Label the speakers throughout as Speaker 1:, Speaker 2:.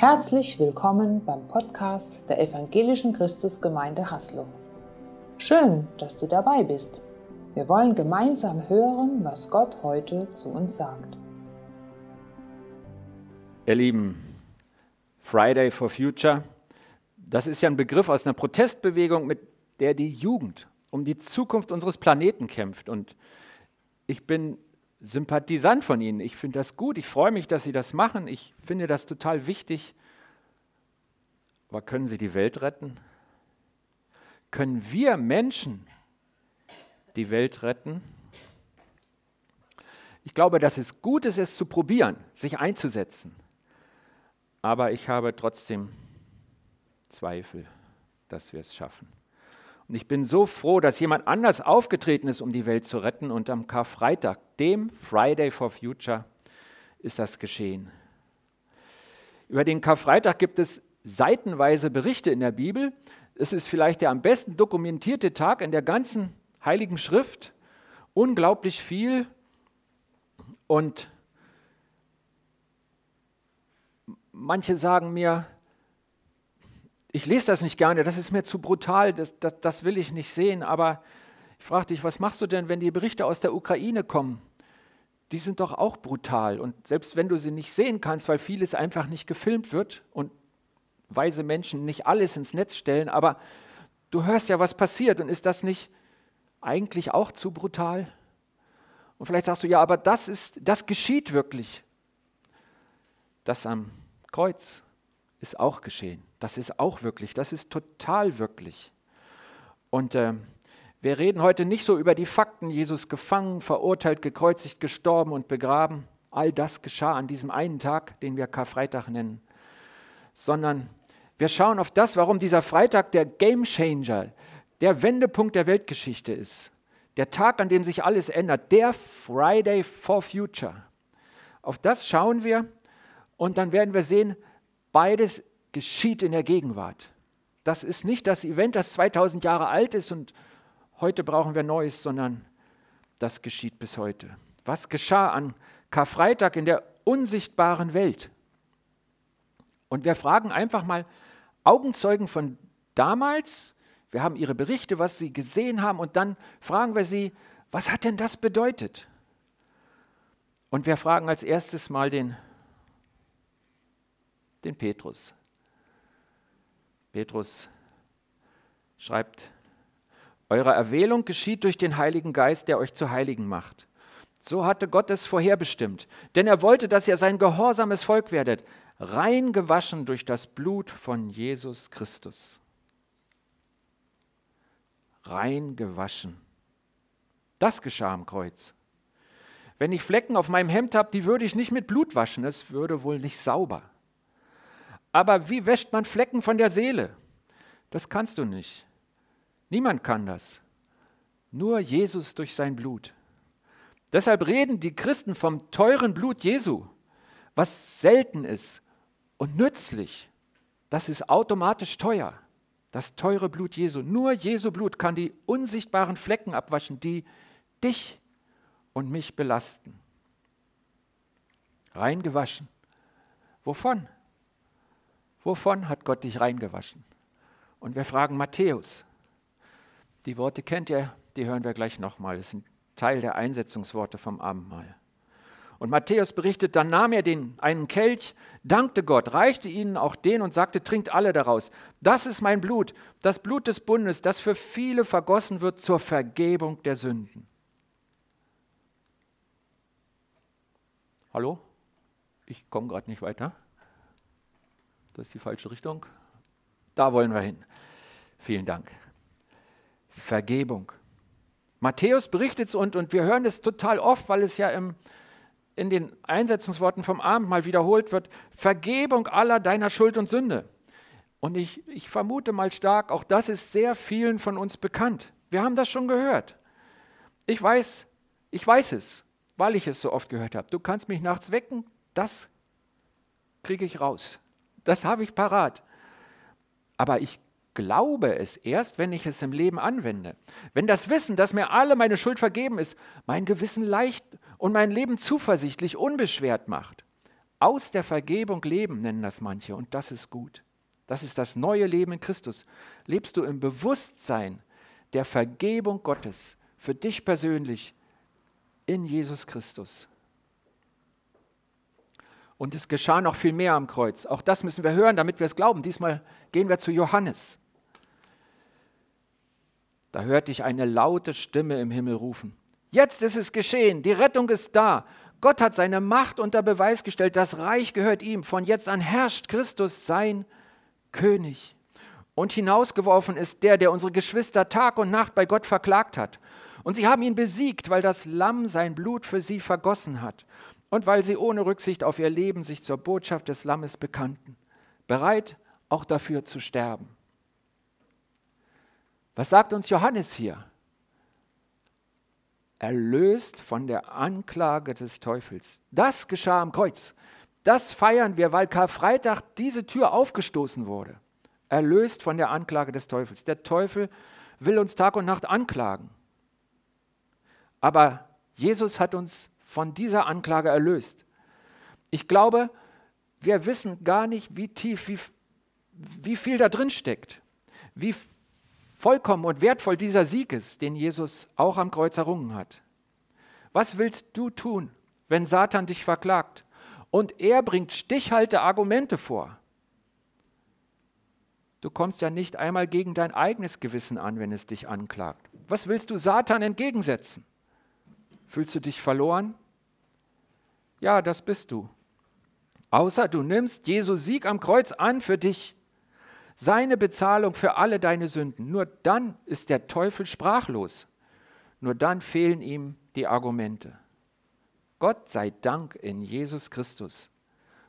Speaker 1: Herzlich willkommen beim Podcast der Evangelischen Christusgemeinde Haslo. Schön, dass du dabei bist. Wir wollen gemeinsam hören, was Gott heute zu uns sagt.
Speaker 2: Ihr Lieben, Friday for Future, das ist ja ein Begriff aus einer Protestbewegung, mit der die Jugend um die Zukunft unseres Planeten kämpft. Und ich bin Sympathisant von Ihnen. Ich finde das gut. Ich freue mich, dass Sie das machen. Ich finde das total wichtig. Aber können Sie die Welt retten? Können wir Menschen die Welt retten? Ich glaube, dass es gut ist, es zu probieren, sich einzusetzen. Aber ich habe trotzdem Zweifel, dass wir es schaffen. Und ich bin so froh, dass jemand anders aufgetreten ist, um die Welt zu retten. Und am Karfreitag, dem Friday for Future, ist das geschehen. Über den Karfreitag gibt es seitenweise Berichte in der Bibel. Es ist vielleicht der am besten dokumentierte Tag in der ganzen Heiligen Schrift. Unglaublich viel. Und manche sagen mir, ich lese das nicht gerne, das ist mir zu brutal, das, das, das will ich nicht sehen, aber ich frage dich, was machst du denn, wenn die Berichte aus der Ukraine kommen? Die sind doch auch brutal. Und selbst wenn du sie nicht sehen kannst, weil vieles einfach nicht gefilmt wird und weise Menschen nicht alles ins Netz stellen, aber du hörst ja, was passiert und ist das nicht eigentlich auch zu brutal? Und vielleicht sagst du, ja, aber das ist, das geschieht wirklich. Das am Kreuz ist auch geschehen. Das ist auch wirklich, das ist total wirklich. Und äh, wir reden heute nicht so über die Fakten, Jesus gefangen, verurteilt, gekreuzigt, gestorben und begraben. All das geschah an diesem einen Tag, den wir Karfreitag nennen, sondern wir schauen auf das, warum dieser Freitag der Game Changer, der Wendepunkt der Weltgeschichte ist. Der Tag, an dem sich alles ändert, der Friday for Future. Auf das schauen wir und dann werden wir sehen, Beides geschieht in der Gegenwart. Das ist nicht das Event, das 2000 Jahre alt ist und heute brauchen wir Neues, sondern das geschieht bis heute. Was geschah an Karfreitag in der unsichtbaren Welt? Und wir fragen einfach mal Augenzeugen von damals, wir haben ihre Berichte, was sie gesehen haben, und dann fragen wir sie, was hat denn das bedeutet? Und wir fragen als erstes mal den den Petrus. Petrus schreibt, Eure Erwählung geschieht durch den Heiligen Geist, der euch zu Heiligen macht. So hatte Gott es vorherbestimmt, denn er wollte, dass ihr sein gehorsames Volk werdet, rein gewaschen durch das Blut von Jesus Christus. Rein gewaschen. Das geschah am Kreuz. Wenn ich Flecken auf meinem Hemd habe, die würde ich nicht mit Blut waschen, es würde wohl nicht sauber. Aber wie wäscht man Flecken von der Seele? Das kannst du nicht. Niemand kann das. Nur Jesus durch sein Blut. Deshalb reden die Christen vom teuren Blut Jesu, was selten ist und nützlich. Das ist automatisch teuer. Das teure Blut Jesu. Nur Jesu Blut kann die unsichtbaren Flecken abwaschen, die dich und mich belasten. Rein gewaschen. Wovon? Wovon hat Gott dich reingewaschen? Und wir fragen Matthäus. Die Worte kennt ihr, die hören wir gleich nochmal. Das sind Teil der Einsetzungsworte vom Abendmahl. Und Matthäus berichtet, dann nahm er den, einen Kelch, dankte Gott, reichte ihnen auch den und sagte, trinkt alle daraus. Das ist mein Blut, das Blut des Bundes, das für viele vergossen wird zur Vergebung der Sünden. Hallo? Ich komme gerade nicht weiter. Das ist die falsche Richtung. Da wollen wir hin. Vielen Dank. Vergebung. Matthäus berichtet es und, und wir hören es total oft, weil es ja im, in den Einsetzungsworten vom Abend mal wiederholt wird. Vergebung aller deiner Schuld und Sünde. Und ich, ich vermute mal stark, auch das ist sehr vielen von uns bekannt. Wir haben das schon gehört. Ich weiß, ich weiß es, weil ich es so oft gehört habe. Du kannst mich nachts wecken, das kriege ich raus. Das habe ich parat. Aber ich glaube es erst, wenn ich es im Leben anwende. Wenn das Wissen, dass mir alle meine Schuld vergeben ist, mein Gewissen leicht und mein Leben zuversichtlich, unbeschwert macht. aus der Vergebung leben, nennen das manche, und das ist gut. Das ist das neue Leben in Christus. Lebst du im Bewusstsein der Vergebung Gottes für dich persönlich in Jesus Christus. Und es geschah noch viel mehr am Kreuz. Auch das müssen wir hören, damit wir es glauben. Diesmal gehen wir zu Johannes. Da hörte ich eine laute Stimme im Himmel rufen. Jetzt ist es geschehen, die Rettung ist da. Gott hat seine Macht unter Beweis gestellt, das Reich gehört ihm. Von jetzt an herrscht Christus sein König. Und hinausgeworfen ist der, der unsere Geschwister Tag und Nacht bei Gott verklagt hat. Und sie haben ihn besiegt, weil das Lamm sein Blut für sie vergossen hat und weil sie ohne Rücksicht auf ihr Leben sich zur Botschaft des Lammes bekannten, bereit auch dafür zu sterben. Was sagt uns Johannes hier? Erlöst von der Anklage des Teufels. Das geschah am Kreuz. Das feiern wir, weil Karfreitag diese Tür aufgestoßen wurde. Erlöst von der Anklage des Teufels. Der Teufel will uns Tag und Nacht anklagen. Aber Jesus hat uns von dieser Anklage erlöst. Ich glaube, wir wissen gar nicht, wie tief, wie, wie viel da drin steckt, wie vollkommen und wertvoll dieser Sieg ist, den Jesus auch am Kreuz errungen hat. Was willst du tun, wenn Satan dich verklagt und er bringt stichhalte Argumente vor? Du kommst ja nicht einmal gegen dein eigenes Gewissen an, wenn es dich anklagt. Was willst du Satan entgegensetzen? Fühlst du dich verloren? Ja, das bist du. Außer du nimmst Jesu Sieg am Kreuz an für dich. Seine Bezahlung für alle deine Sünden. Nur dann ist der Teufel sprachlos. Nur dann fehlen ihm die Argumente. Gott sei Dank in Jesus Christus,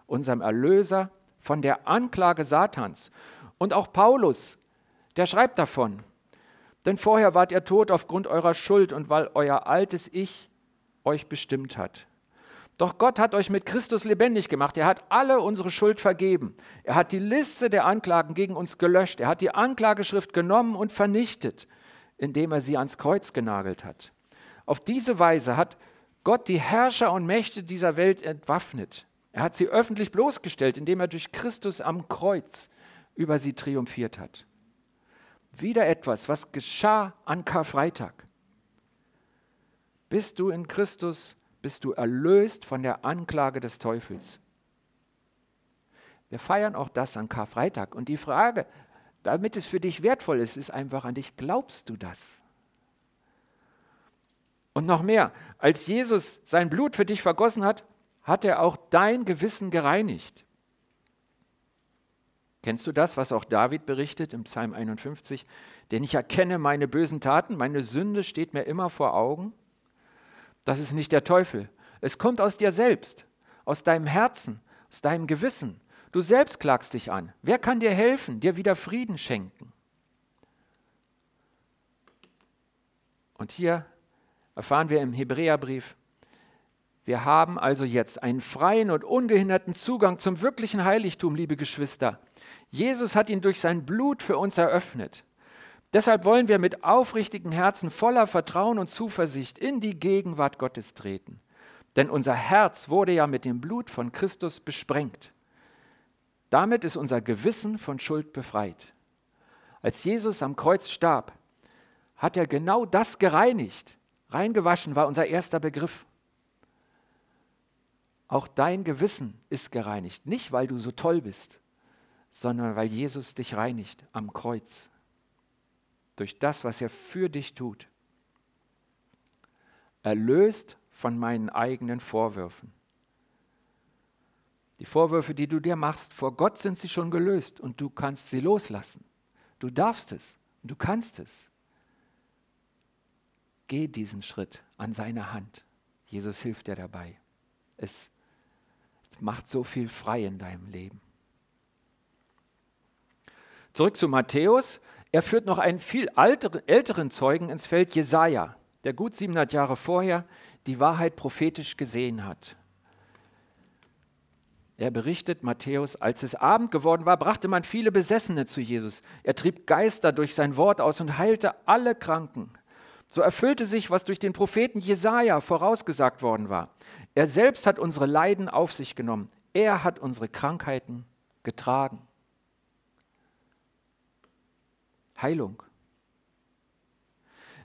Speaker 2: unserem Erlöser von der Anklage Satans. Und auch Paulus, der schreibt davon. Denn vorher wart ihr tot aufgrund eurer Schuld und weil euer altes Ich euch bestimmt hat. Doch Gott hat euch mit Christus lebendig gemacht. Er hat alle unsere Schuld vergeben. Er hat die Liste der Anklagen gegen uns gelöscht. Er hat die Anklageschrift genommen und vernichtet, indem er sie ans Kreuz genagelt hat. Auf diese Weise hat Gott die Herrscher und Mächte dieser Welt entwaffnet. Er hat sie öffentlich bloßgestellt, indem er durch Christus am Kreuz über sie triumphiert hat. Wieder etwas, was geschah an Karfreitag. Bist du in Christus, bist du erlöst von der Anklage des Teufels. Wir feiern auch das an Karfreitag. Und die Frage, damit es für dich wertvoll ist, ist einfach an dich, glaubst du das? Und noch mehr, als Jesus sein Blut für dich vergossen hat, hat er auch dein Gewissen gereinigt. Kennst du das, was auch David berichtet im Psalm 51? Denn ich erkenne meine bösen Taten, meine Sünde steht mir immer vor Augen. Das ist nicht der Teufel. Es kommt aus dir selbst, aus deinem Herzen, aus deinem Gewissen. Du selbst klagst dich an. Wer kann dir helfen, dir wieder Frieden schenken? Und hier erfahren wir im Hebräerbrief, wir haben also jetzt einen freien und ungehinderten Zugang zum wirklichen Heiligtum, liebe Geschwister. Jesus hat ihn durch sein Blut für uns eröffnet. Deshalb wollen wir mit aufrichtigen Herzen voller Vertrauen und Zuversicht in die Gegenwart Gottes treten. Denn unser Herz wurde ja mit dem Blut von Christus besprengt. Damit ist unser Gewissen von Schuld befreit. Als Jesus am Kreuz starb, hat er genau das gereinigt. Reingewaschen war unser erster Begriff. Auch dein Gewissen ist gereinigt, nicht weil du so toll bist, sondern weil Jesus dich reinigt am Kreuz durch das, was er für dich tut. Erlöst von meinen eigenen Vorwürfen. Die Vorwürfe, die du dir machst, vor Gott sind sie schon gelöst und du kannst sie loslassen. Du darfst es und du kannst es. Geh diesen Schritt an seine Hand. Jesus hilft dir dabei. Es macht so viel frei in deinem Leben. Zurück zu Matthäus. Er führt noch einen viel älteren Zeugen ins Feld, Jesaja, der gut 700 Jahre vorher die Wahrheit prophetisch gesehen hat. Er berichtet Matthäus, als es Abend geworden war, brachte man viele Besessene zu Jesus. Er trieb Geister durch sein Wort aus und heilte alle Kranken. So erfüllte sich, was durch den Propheten Jesaja vorausgesagt worden war. Er selbst hat unsere Leiden auf sich genommen. Er hat unsere Krankheiten getragen. Heilung.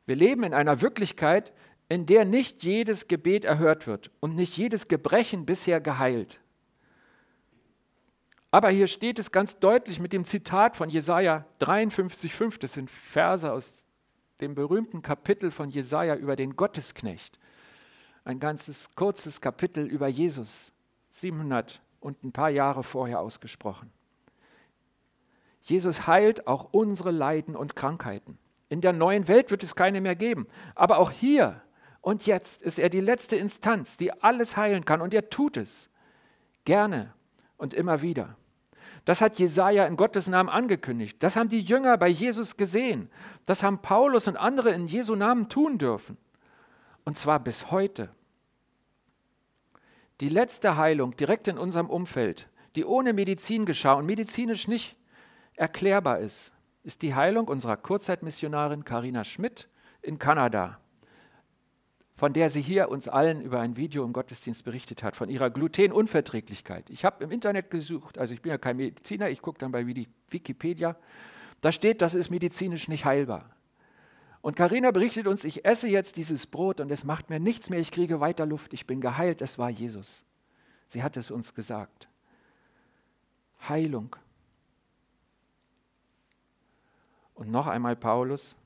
Speaker 2: Wir leben in einer Wirklichkeit, in der nicht jedes Gebet erhört wird und nicht jedes Gebrechen bisher geheilt. Aber hier steht es ganz deutlich mit dem Zitat von Jesaja 53,5. Das sind Verse aus dem berühmten Kapitel von Jesaja über den Gottesknecht. Ein ganzes kurzes Kapitel über Jesus, 700 und ein paar Jahre vorher ausgesprochen. Jesus heilt auch unsere Leiden und Krankheiten. In der neuen Welt wird es keine mehr geben. Aber auch hier und jetzt ist er die letzte Instanz, die alles heilen kann. Und er tut es. Gerne und immer wieder. Das hat Jesaja in Gottes Namen angekündigt. Das haben die Jünger bei Jesus gesehen. Das haben Paulus und andere in Jesu Namen tun dürfen. Und zwar bis heute. Die letzte Heilung direkt in unserem Umfeld, die ohne Medizin geschah und medizinisch nicht erklärbar ist, ist die Heilung unserer Kurzzeitmissionarin Karina Schmidt in Kanada, von der sie hier uns allen über ein Video im Gottesdienst berichtet hat, von ihrer Glutenunverträglichkeit. Ich habe im Internet gesucht, also ich bin ja kein Mediziner, ich gucke dann bei Wikipedia, da steht, das ist medizinisch nicht heilbar. Und Karina berichtet uns, ich esse jetzt dieses Brot und es macht mir nichts mehr, ich kriege weiter Luft, ich bin geheilt, es war Jesus. Sie hat es uns gesagt. Heilung. Und noch einmal Paulus.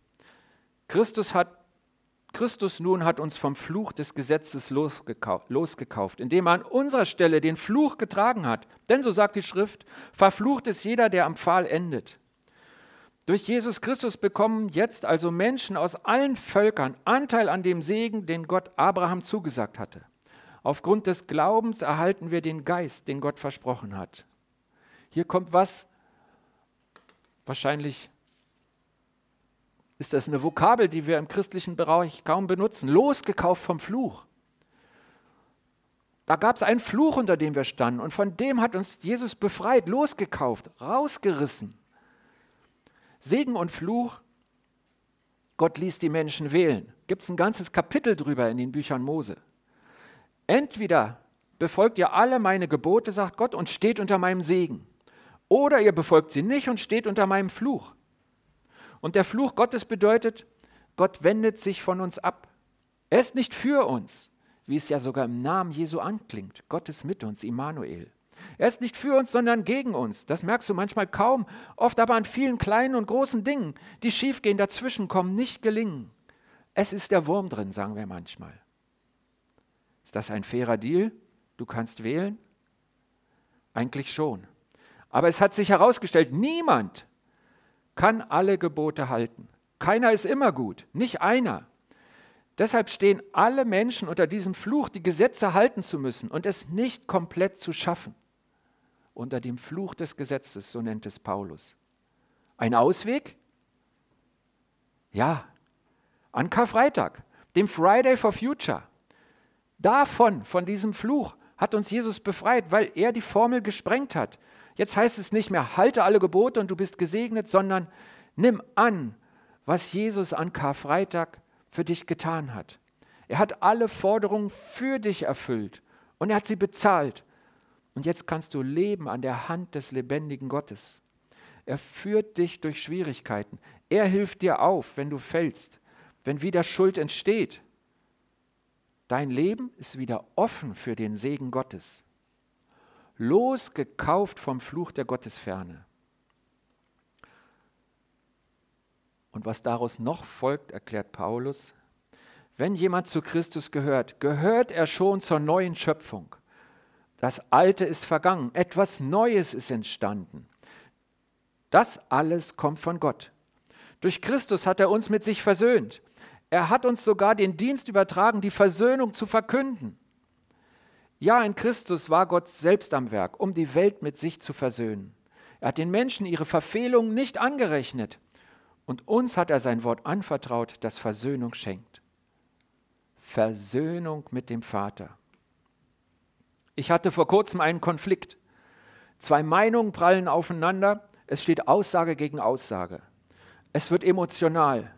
Speaker 2: Christus, hat, Christus nun hat uns vom Fluch des Gesetzes losgekauft, losgekauft, indem er an unserer Stelle den Fluch getragen hat. Denn so sagt die Schrift, verflucht ist jeder, der am Pfahl endet. Durch Jesus Christus bekommen jetzt also Menschen aus allen Völkern Anteil an dem Segen, den Gott Abraham zugesagt hatte. Aufgrund des Glaubens erhalten wir den Geist, den Gott versprochen hat. Hier kommt was, wahrscheinlich ist das eine Vokabel, die wir im christlichen Bereich kaum benutzen. Losgekauft vom Fluch. Da gab es einen Fluch, unter dem wir standen. Und von dem hat uns Jesus befreit, losgekauft, rausgerissen. Segen und Fluch, Gott ließ die Menschen wählen. Gibt es ein ganzes Kapitel drüber in den Büchern Mose. Entweder befolgt ihr alle meine Gebote, sagt Gott, und steht unter meinem Segen. Oder ihr befolgt sie nicht und steht unter meinem Fluch. Und der Fluch Gottes bedeutet, Gott wendet sich von uns ab. Er ist nicht für uns, wie es ja sogar im Namen Jesu anklingt. Gott ist mit uns, Immanuel. Er ist nicht für uns, sondern gegen uns. Das merkst du manchmal kaum, oft aber an vielen kleinen und großen Dingen, die schiefgehen, dazwischenkommen, nicht gelingen. Es ist der Wurm drin, sagen wir manchmal. Ist das ein fairer Deal? Du kannst wählen? Eigentlich schon. Aber es hat sich herausgestellt, niemand kann alle Gebote halten. Keiner ist immer gut, nicht einer. Deshalb stehen alle Menschen unter diesem Fluch, die Gesetze halten zu müssen und es nicht komplett zu schaffen unter dem Fluch des Gesetzes, so nennt es Paulus. Ein Ausweg? Ja, an Karfreitag, dem Friday for Future. Davon, von diesem Fluch, hat uns Jesus befreit, weil er die Formel gesprengt hat. Jetzt heißt es nicht mehr, halte alle Gebote und du bist gesegnet, sondern nimm an, was Jesus an Karfreitag für dich getan hat. Er hat alle Forderungen für dich erfüllt und er hat sie bezahlt. Und jetzt kannst du leben an der Hand des lebendigen Gottes. Er führt dich durch Schwierigkeiten. Er hilft dir auf, wenn du fällst, wenn wieder Schuld entsteht. Dein Leben ist wieder offen für den Segen Gottes. Losgekauft vom Fluch der Gottesferne. Und was daraus noch folgt, erklärt Paulus, wenn jemand zu Christus gehört, gehört er schon zur neuen Schöpfung. Das Alte ist vergangen, etwas Neues ist entstanden. Das alles kommt von Gott. Durch Christus hat er uns mit sich versöhnt. Er hat uns sogar den Dienst übertragen, die Versöhnung zu verkünden. Ja, in Christus war Gott selbst am Werk, um die Welt mit sich zu versöhnen. Er hat den Menschen ihre Verfehlungen nicht angerechnet und uns hat er sein Wort anvertraut, das Versöhnung schenkt. Versöhnung mit dem Vater. Ich hatte vor kurzem einen Konflikt. Zwei Meinungen prallen aufeinander. Es steht Aussage gegen Aussage. Es wird emotional.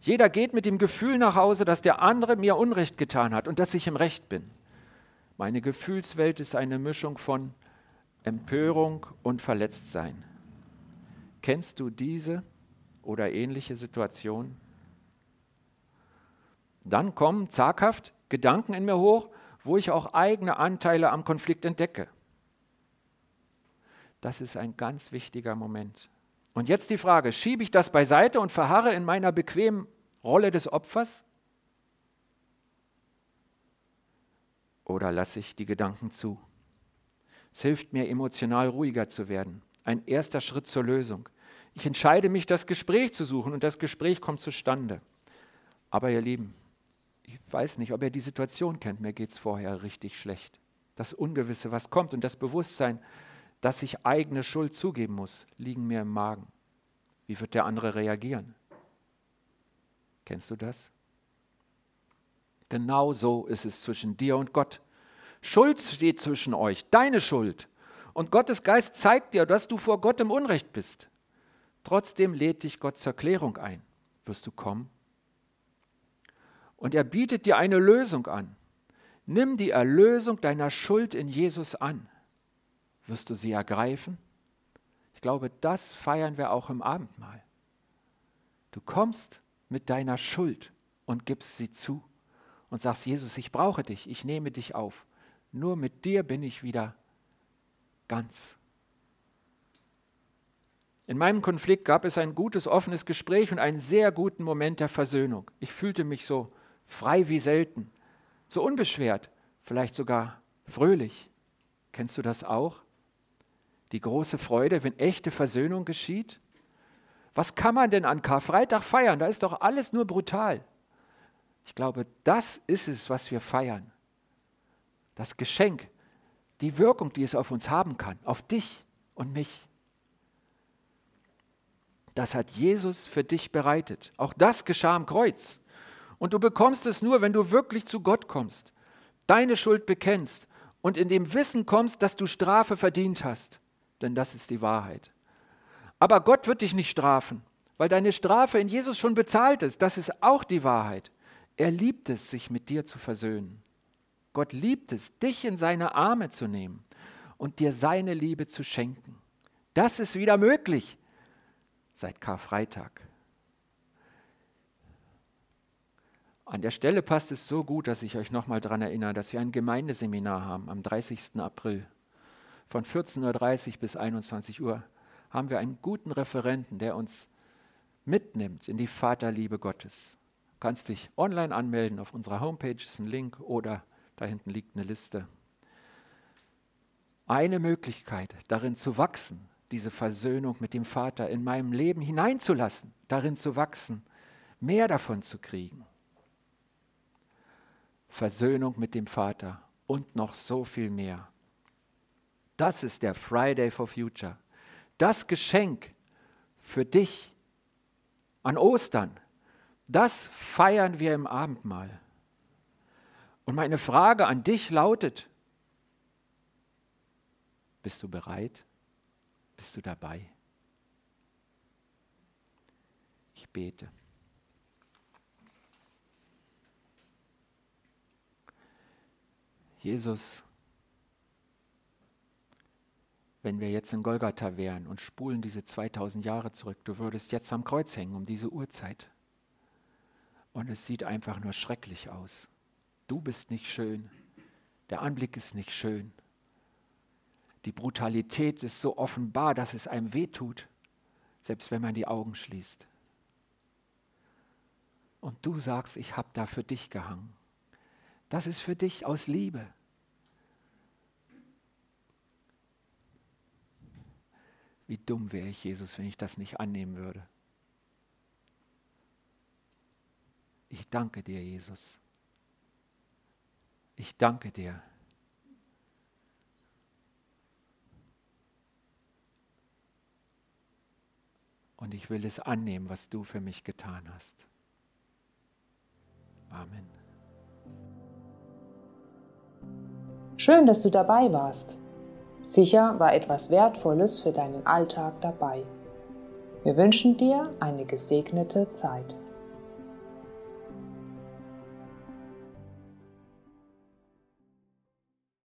Speaker 2: Jeder geht mit dem Gefühl nach Hause, dass der andere mir Unrecht getan hat und dass ich im Recht bin. Meine Gefühlswelt ist eine Mischung von Empörung und Verletztsein. Kennst du diese oder ähnliche Situationen? Dann kommen zaghaft Gedanken in mir hoch, wo ich auch eigene Anteile am Konflikt entdecke. Das ist ein ganz wichtiger Moment. Und jetzt die Frage, schiebe ich das beiseite und verharre in meiner bequemen Rolle des Opfers? Oder lasse ich die Gedanken zu? Es hilft mir, emotional ruhiger zu werden. Ein erster Schritt zur Lösung. Ich entscheide mich, das Gespräch zu suchen und das Gespräch kommt zustande. Aber ihr Lieben, ich weiß nicht, ob ihr die Situation kennt, mir geht es vorher richtig schlecht. Das Ungewisse, was kommt und das Bewusstsein, dass ich eigene Schuld zugeben muss, liegen mir im Magen. Wie wird der andere reagieren? Kennst du das? Genau so ist es zwischen dir und Gott. Schuld steht zwischen euch, deine Schuld. Und Gottes Geist zeigt dir, dass du vor Gott im Unrecht bist. Trotzdem lädt dich Gott zur Klärung ein. Wirst du kommen? Und er bietet dir eine Lösung an. Nimm die Erlösung deiner Schuld in Jesus an. Wirst du sie ergreifen? Ich glaube, das feiern wir auch im Abendmahl. Du kommst mit deiner Schuld und gibst sie zu und sagst, Jesus, ich brauche dich, ich nehme dich auf. Nur mit dir bin ich wieder ganz. In meinem Konflikt gab es ein gutes, offenes Gespräch und einen sehr guten Moment der Versöhnung. Ich fühlte mich so frei wie selten, so unbeschwert, vielleicht sogar fröhlich. Kennst du das auch? Die große Freude, wenn echte Versöhnung geschieht? Was kann man denn an Karfreitag feiern? Da ist doch alles nur brutal. Ich glaube, das ist es, was wir feiern. Das Geschenk, die Wirkung, die es auf uns haben kann, auf dich und mich. Das hat Jesus für dich bereitet. Auch das geschah am Kreuz. Und du bekommst es nur, wenn du wirklich zu Gott kommst, deine Schuld bekennst und in dem Wissen kommst, dass du Strafe verdient hast. Denn das ist die Wahrheit. Aber Gott wird dich nicht strafen, weil deine Strafe in Jesus schon bezahlt ist. Das ist auch die Wahrheit. Er liebt es, sich mit dir zu versöhnen. Gott liebt es, dich in seine Arme zu nehmen und dir seine Liebe zu schenken. Das ist wieder möglich seit Karfreitag. An der Stelle passt es so gut, dass ich euch nochmal daran erinnere, dass wir ein Gemeindeseminar haben am 30. April. Von 14.30 Uhr bis 21 Uhr haben wir einen guten Referenten, der uns mitnimmt in die Vaterliebe Gottes kannst dich online anmelden auf unserer Homepage, ist ein Link oder da hinten liegt eine Liste. Eine Möglichkeit, darin zu wachsen, diese Versöhnung mit dem Vater in meinem Leben hineinzulassen, darin zu wachsen, mehr davon zu kriegen. Versöhnung mit dem Vater und noch so viel mehr. Das ist der Friday for Future. Das Geschenk für dich an Ostern, das feiern wir im Abendmahl. Und meine Frage an dich lautet, bist du bereit? Bist du dabei? Ich bete. Jesus, wenn wir jetzt in Golgatha wären und spulen diese 2000 Jahre zurück, du würdest jetzt am Kreuz hängen um diese Uhrzeit und es sieht einfach nur schrecklich aus. Du bist nicht schön, der Anblick ist nicht schön. Die Brutalität ist so offenbar, dass es einem wehtut, selbst wenn man die Augen schließt. Und du sagst, ich habe da für dich gehangen. Das ist für dich aus Liebe. Wie dumm wäre ich, Jesus, wenn ich das nicht annehmen würde. Ich danke dir, Jesus. Ich danke dir. Und ich will es annehmen, was du für mich getan hast. Amen.
Speaker 1: Schön, dass du dabei warst. Sicher war etwas Wertvolles für deinen Alltag dabei. Wir wünschen dir eine gesegnete Zeit.